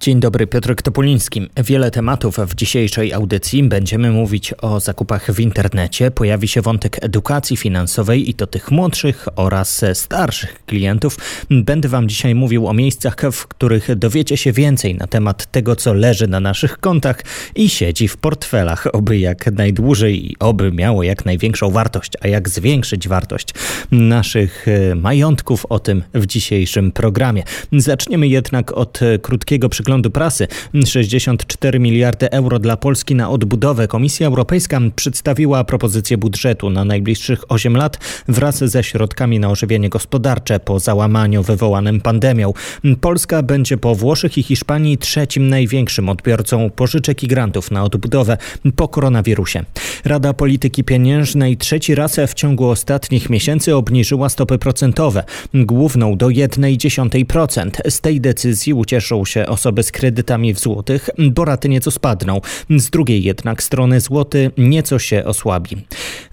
Dzień dobry, Piotr Topuliński. Wiele tematów w dzisiejszej audycji. Będziemy mówić o zakupach w internecie. Pojawi się wątek edukacji finansowej i to tych młodszych oraz starszych klientów. Będę Wam dzisiaj mówił o miejscach, w których dowiecie się więcej na temat tego, co leży na naszych kontach i siedzi w portfelach, oby jak najdłużej i oby miało jak największą wartość. A jak zwiększyć wartość naszych e, majątków, o tym w dzisiejszym programie. Zaczniemy jednak od krótkiego przyglądu przeglądu prasy. 64 miliardy euro dla Polski na odbudowę. Komisja Europejska przedstawiła propozycję budżetu na najbliższych 8 lat wraz ze środkami na ożywienie gospodarcze po załamaniu wywołanym pandemią. Polska będzie po Włoszech i Hiszpanii trzecim największym odbiorcą pożyczek i grantów na odbudowę po koronawirusie. Rada Polityki Pieniężnej trzeci raz w ciągu ostatnich miesięcy obniżyła stopy procentowe, główną do 1,1%. Z tej decyzji ucieszą się osoby z kredytami w złotych, bo raty nieco spadną. Z drugiej jednak strony złoty nieco się osłabi.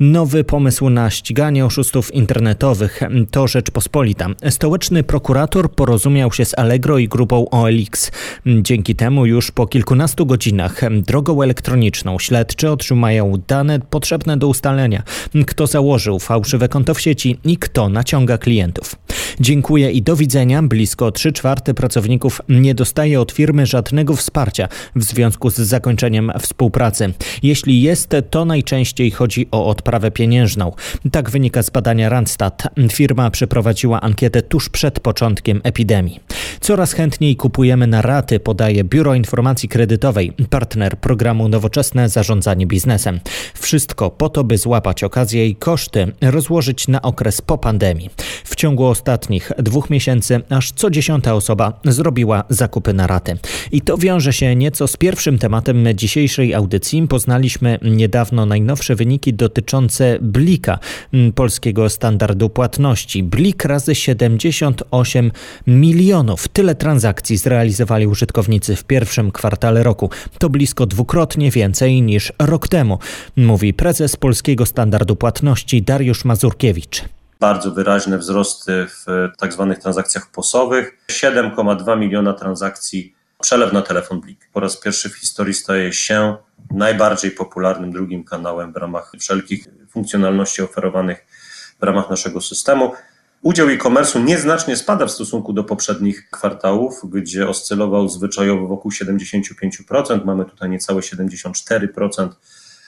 Nowy pomysł na ściganie oszustów internetowych to Rzeczpospolita. Stołeczny prokurator porozumiał się z Allegro i grupą OLX. Dzięki temu już po kilkunastu godzinach drogą elektroniczną śledczy otrzymają dane potrzebne do ustalenia, kto założył fałszywe konto w sieci i kto naciąga klientów. Dziękuję i do widzenia. Blisko 3 czwarte pracowników nie dostaje od firmy żadnego wsparcia w związku z zakończeniem współpracy. Jeśli jest, to najczęściej chodzi o odprawę pieniężną. Tak wynika z badania Randstad. Firma przeprowadziła ankietę tuż przed początkiem epidemii. Coraz chętniej kupujemy na raty, podaje Biuro Informacji Kredytowej, partner programu Nowoczesne Zarządzanie Biznesem. Wszystko po to, by złapać okazję i koszty rozłożyć na okres po pandemii. W ciągu ostatnich dwóch miesięcy aż co dziesiąta osoba zrobiła zakupy na raty. I to wiąże się nieco z pierwszym tematem dzisiejszej audycji. Poznaliśmy niedawno najnowsze wyniki dotyczące Blika, polskiego standardu płatności. Blik razy 78 milionów. Tyle transakcji zrealizowali użytkownicy w pierwszym kwartale roku. To blisko dwukrotnie więcej niż rok temu, mówi prezes polskiego standardu płatności Dariusz Mazurkiewicz bardzo wyraźne wzrosty w tak zwanych transakcjach posowych. 7,2 miliona transakcji przelew na telefon Blik. Po raz pierwszy w historii staje się najbardziej popularnym drugim kanałem w ramach wszelkich funkcjonalności oferowanych w ramach naszego systemu. Udział e-commerce'u nieznacznie spada w stosunku do poprzednich kwartałów, gdzie oscylował zwyczajowo wokół 75%. Mamy tutaj niecałe 74%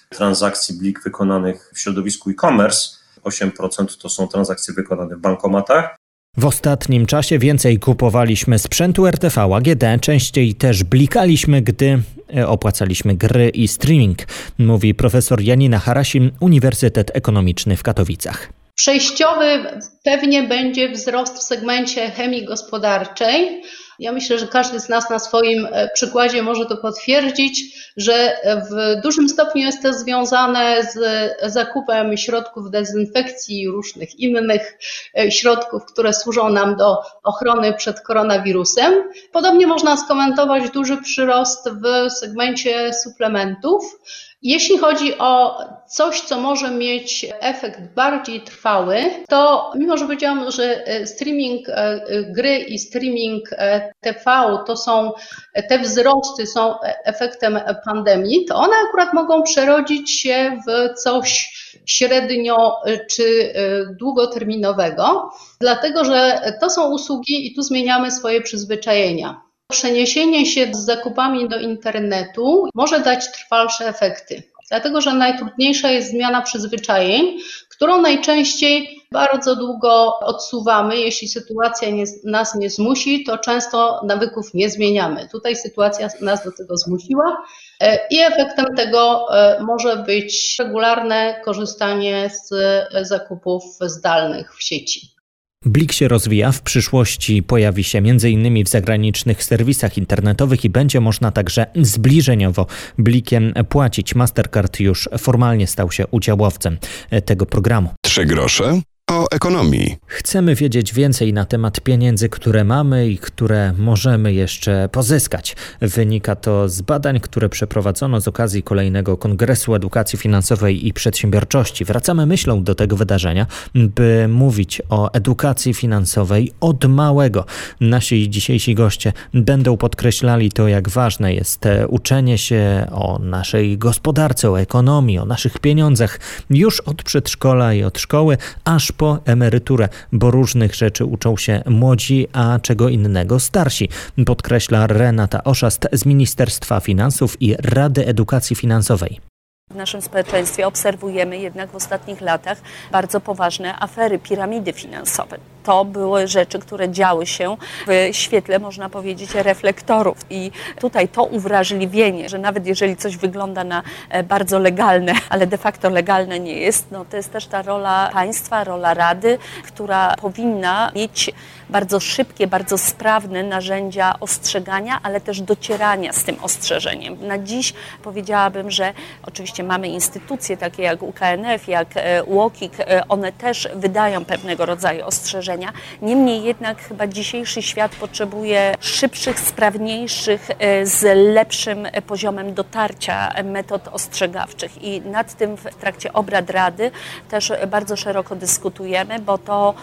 transakcji Blik wykonanych w środowisku e-commerce. 8% to są transakcje wykonane w bankomatach. W ostatnim czasie więcej kupowaliśmy sprzętu RTV AGD, częściej też blikaliśmy, gdy e, opłacaliśmy gry i streaming, mówi profesor Janina Harasim, Uniwersytet Ekonomiczny w Katowicach. Przejściowy pewnie będzie wzrost w segmencie chemii gospodarczej, ja myślę, że każdy z nas na swoim e, przykładzie może to potwierdzić, że w dużym stopniu jest to związane z zakupem środków dezynfekcji i różnych innych e, środków, które służą nam do ochrony przed koronawirusem. Podobnie można skomentować duży przyrost w segmencie suplementów. Jeśli chodzi o coś, co może mieć efekt bardziej trwały, to mimo, że powiedziałam, że e, streaming e, gry i streaming e, TV to są, te wzrosty są efektem pandemii, to one akurat mogą przerodzić się w coś średnio czy długoterminowego, dlatego że to są usługi i tu zmieniamy swoje przyzwyczajenia. Przeniesienie się z zakupami do internetu może dać trwalsze efekty. Dlatego, że najtrudniejsza jest zmiana przyzwyczajeń, którą najczęściej bardzo długo odsuwamy. Jeśli sytuacja nie, nas nie zmusi, to często nawyków nie zmieniamy. Tutaj sytuacja nas do tego zmusiła e, i efektem tego e, może być regularne korzystanie z e, zakupów zdalnych w sieci. Blik się rozwija, w przyszłości pojawi się m.in. w zagranicznych serwisach internetowych i będzie można także zbliżeniowo Blikiem płacić. Mastercard już formalnie stał się udziałowcem tego programu. Trzy grosze o ekonomii. Chcemy wiedzieć więcej na temat pieniędzy, które mamy i które możemy jeszcze pozyskać. Wynika to z badań, które przeprowadzono z okazji kolejnego Kongresu Edukacji Finansowej i Przedsiębiorczości. Wracamy myślą do tego wydarzenia, by mówić o edukacji finansowej od małego. Nasi dzisiejsi goście będą podkreślali to, jak ważne jest uczenie się o naszej gospodarce, o ekonomii, o naszych pieniądzach już od przedszkola i od szkoły, aż po emeryturę, bo różnych rzeczy uczą się młodzi, a czego innego starsi, podkreśla Renata Oszast z Ministerstwa Finansów i Rady Edukacji Finansowej. W naszym społeczeństwie obserwujemy jednak w ostatnich latach bardzo poważne afery, piramidy finansowe. To były rzeczy, które działy się w świetle, można powiedzieć, reflektorów. I tutaj to uwrażliwienie, że nawet jeżeli coś wygląda na e, bardzo legalne, ale de facto legalne nie jest, no to jest też ta rola państwa, rola Rady, która powinna mieć bardzo szybkie, bardzo sprawne narzędzia ostrzegania, ale też docierania z tym ostrzeżeniem. Na dziś powiedziałabym, że oczywiście mamy instytucje takie jak UKNF, jak e, UOKiK, e, one też wydają pewnego rodzaju ostrzeżenia. Niemniej jednak chyba dzisiejszy świat potrzebuje szybszych, sprawniejszych, e, z lepszym poziomem dotarcia metod ostrzegawczych. I nad tym w trakcie obrad Rady też bardzo szeroko dyskutujemy, bo to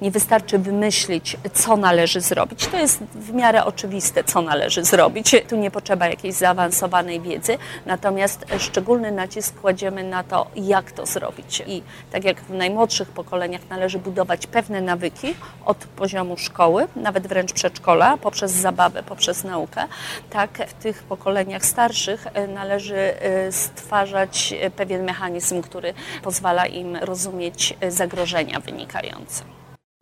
nie wystarczy wymyślić, co należy zrobić. To jest w miarę oczywiste, co należy zrobić. Tu nie potrzeba jakiejś zaawansowanej wiedzy, natomiast szczególny nacisk kładziemy na to, jak to zrobić. I tak jak w najmłodszych pokoleniach należy budować pewne nawyki od poziomu szkoły, nawet wręcz przedszkola, poprzez zabawę, poprzez naukę, tak w tych pokoleniach starszych e, należy e, stwarzać e, pewien mechanizm, który pozwala im rozumieć zagrożenia wynikające.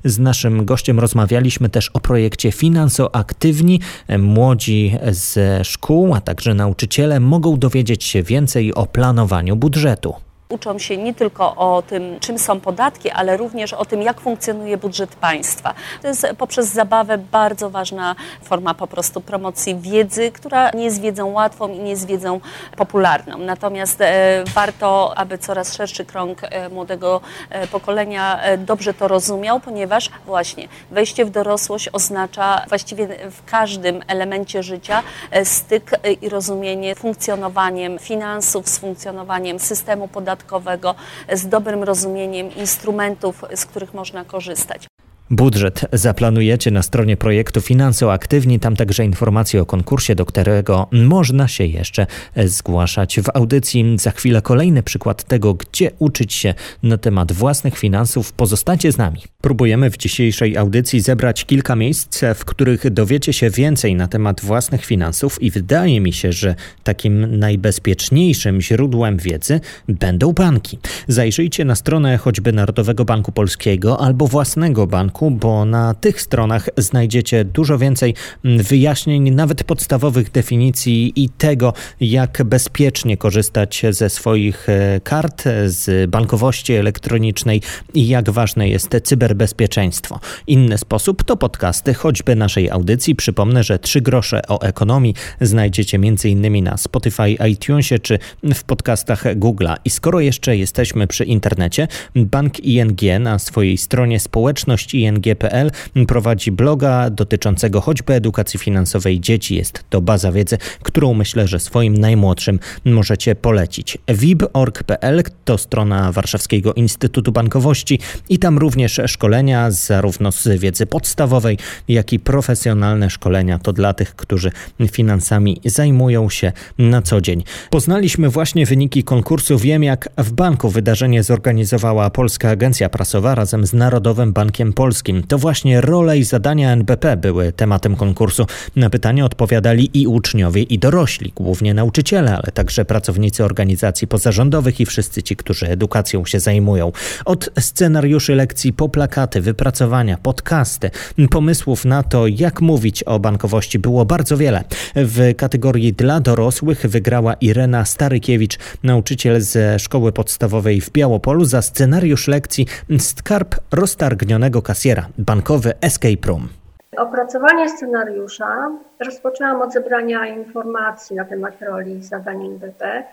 Z naszym gościem rozmawialiśmy też o projekcie Finansoaktywni. Młodzi ze szkół, a także nauczyciele mogą dowiedzieć się więcej o planowaniu budżetu uczą się nie tylko o tym, czym są podatki, ale również o tym, jak funkcjonuje budżet państwa. To jest poprzez zabawę bardzo ważna forma po prostu promocji wiedzy, która nie jest wiedzą łatwą i nie jest wiedzą popularną. Natomiast e, warto, aby coraz szerszy krąg e, młodego e, pokolenia dobrze to rozumiał, ponieważ właśnie wejście w dorosłość oznacza właściwie w każdym elemencie życia styk i rozumienie funkcjonowaniem finansów, z funkcjonowaniem systemu podatkowego, podatkowego z dobrym rozumieniem instrumentów, z których można korzystać. Budżet zaplanujecie na stronie projektu Finansoaktywni. Tam także informacje o konkursie, do którego można się jeszcze zgłaszać. W audycji za chwilę kolejny przykład tego, gdzie uczyć się na temat własnych finansów. Pozostacie z nami. Próbujemy w dzisiejszej audycji zebrać kilka miejsc, w których dowiecie się więcej na temat własnych finansów i wydaje mi się, że takim najbezpieczniejszym źródłem wiedzy będą banki. Zajrzyjcie na stronę choćby Narodowego Banku Polskiego albo własnego banku bo na tych stronach znajdziecie dużo więcej wyjaśnień, nawet podstawowych definicji i tego, jak bezpiecznie korzystać ze swoich e, kart, z bankowości elektronicznej i jak ważne jest cyberbezpieczeństwo. Inny sposób to podcasty, choćby naszej audycji. Przypomnę, że trzy grosze o ekonomii znajdziecie m.in. na Spotify, iTunesie czy w podcastach Google'a. I skoro jeszcze jesteśmy przy internecie, Bank ING na swojej stronie społeczności ing.pl prowadzi bloga dotyczącego choćby edukacji finansowej dzieci. Jest to baza wiedzy, którą myślę, że swoim najmłodszym możecie polecić. wib.org.pl to strona Warszawskiego Instytutu Bankowości i tam również szkolenia zarówno z wiedzy podstawowej, jak i profesjonalne szkolenia. To dla tych, którzy finansami zajmują się na co dzień. Poznaliśmy właśnie wyniki konkursu Wiem jak w banku. Wydarzenie zorganizowała Polska Agencja Prasowa razem z Narodowym Bankiem Polskim. Polskim. To właśnie role i zadania NBP były tematem konkursu. Na pytanie odpowiadali i uczniowie, i dorośli, głównie nauczyciele, ale także pracownicy organizacji pozarządowych i wszyscy ci, którzy edukacją się zajmują. Od scenariuszy lekcji po plakaty, wypracowania, podcasty, pomysłów na to, jak mówić o bankowości było bardzo wiele. W kategorii dla dorosłych wygrała Irena Starykiewicz, nauczyciel ze szkoły podstawowej w Białopolu za scenariusz lekcji Skarb roztargnionego kasjera kasjera, bankowy Escape Room. Opracowanie scenariusza rozpoczęłam od zebrania informacji na temat roli zadań NBP.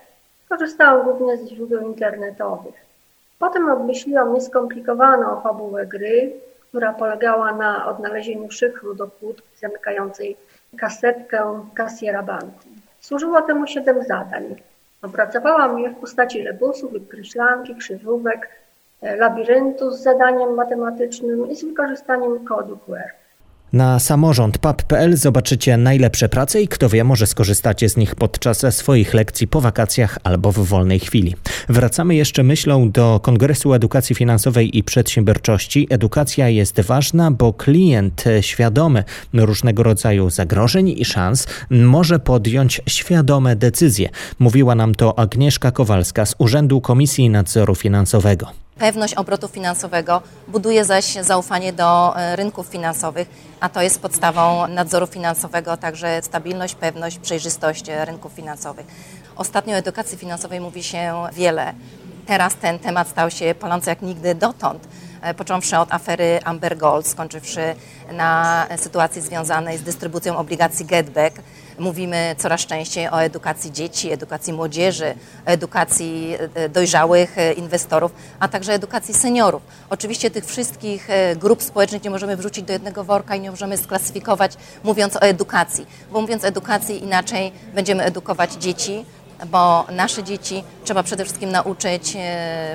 Korzystałam głównie z źródeł internetowych. Potem obmyśliłam nieskomplikowaną fabułę gry, która polegała na odnalezieniu szyfru do kłódki zamykającej kasetkę kasjera banku. Służyło temu siedem zadań. Opracowałam je w postaci rebusów, wykreślanki, krzyżówek, labiryntu z zadaniem matematycznym i z wykorzystaniem kodu QR. Na samorząd.pap.pl zobaczycie najlepsze prace i kto wie, może skorzystacie z nich podczas swoich lekcji po wakacjach albo w wolnej chwili. Wracamy jeszcze myślą do Kongresu Edukacji Finansowej i Przedsiębiorczości. Edukacja jest ważna, bo klient świadomy różnego rodzaju zagrożeń i szans może podjąć świadome decyzje. Mówiła nam to Agnieszka Kowalska z Urzędu Komisji Nadzoru Finansowego. Pewność obrotu finansowego buduje zaś zaufanie do e, rynków finansowych, a to jest podstawą nadzoru finansowego, także stabilność, pewność, przejrzystość e, rynków finansowych. Ostatnio o edukacji finansowej mówi się wiele. Teraz ten temat stał się palący jak nigdy dotąd począwszy od afery Amber Gold, skończywszy na sytuacji związanej z dystrybucją obligacji Getback. Mówimy coraz częściej o edukacji dzieci, edukacji młodzieży, edukacji e, dojrzałych e, inwestorów, a także edukacji seniorów. Oczywiście tych wszystkich e, grup społecznych nie możemy wrzucić do jednego worka i nie możemy sklasyfikować mówiąc o edukacji, bo mówiąc o edukacji inaczej będziemy edukować dzieci, bo nasze dzieci trzeba przede wszystkim nauczyć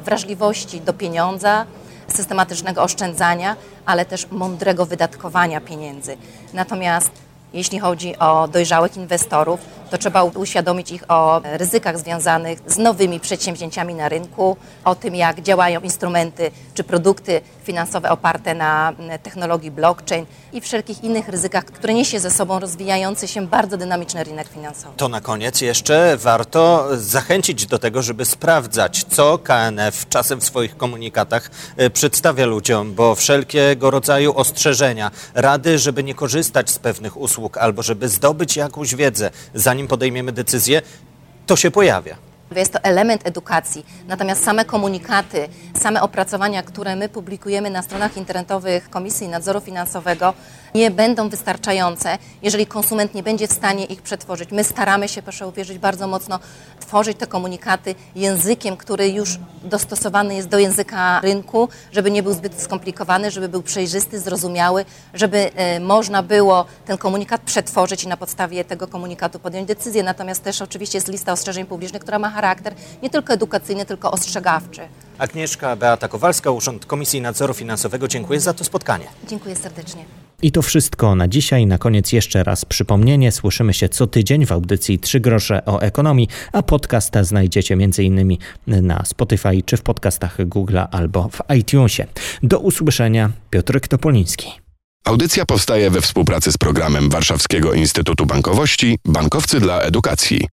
wrażliwości do pieniądza, systematycznego oszczędzania, ale też mądrego wydatkowania pieniędzy. Natomiast jeśli chodzi o dojrzałych inwestorów, to trzeba uświadomić ich o ryzykach związanych z nowymi przedsięwzięciami na rynku, o tym, jak działają instrumenty czy produkty finansowe oparte na technologii blockchain i wszelkich innych ryzykach, które niesie ze sobą rozwijający się bardzo dynamiczny rynek finansowy. To na koniec jeszcze warto zachęcić do tego, żeby sprawdzać, co KNF czasem w swoich komunikatach e, przedstawia ludziom, bo wszelkiego rodzaju ostrzeżenia, rady, żeby nie korzystać z pewnych usług albo żeby zdobyć jakąś wiedzę, zanim podejmiemy decyzję, to się pojawia. Jest to element edukacji, natomiast same komunikaty, same opracowania, które my publikujemy na stronach internetowych Komisji Nadzoru Finansowego, nie będą wystarczające, jeżeli konsument nie będzie w stanie ich przetworzyć. My staramy się, proszę uwierzyć, bardzo mocno tworzyć te komunikaty językiem, który już dostosowany jest do języka rynku, żeby nie był zbyt skomplikowany, żeby był przejrzysty, zrozumiały, żeby e, można było ten komunikat przetworzyć i na podstawie tego komunikatu podjąć decyzję. Natomiast też oczywiście jest lista ostrzeżeń publicznych, która ma charakter nie tylko edukacyjny, tylko ostrzegawczy. Agnieszka Beata Kowalska, Urząd Komisji Nadzoru Finansowego. Dziękuję za to spotkanie. Dziękuję serdecznie. I to wszystko na dzisiaj. Na koniec jeszcze raz przypomnienie. Słyszymy się co tydzień w audycji 3 grosze o ekonomii, a podcast znajdziecie m.in. na Spotify czy w podcastach Google'a albo w iTunesie. Do usłyszenia. Piotr Topoliński. Audycja powstaje we współpracy z programem Warszawskiego Instytutu Bankowości Bankowcy dla Edukacji.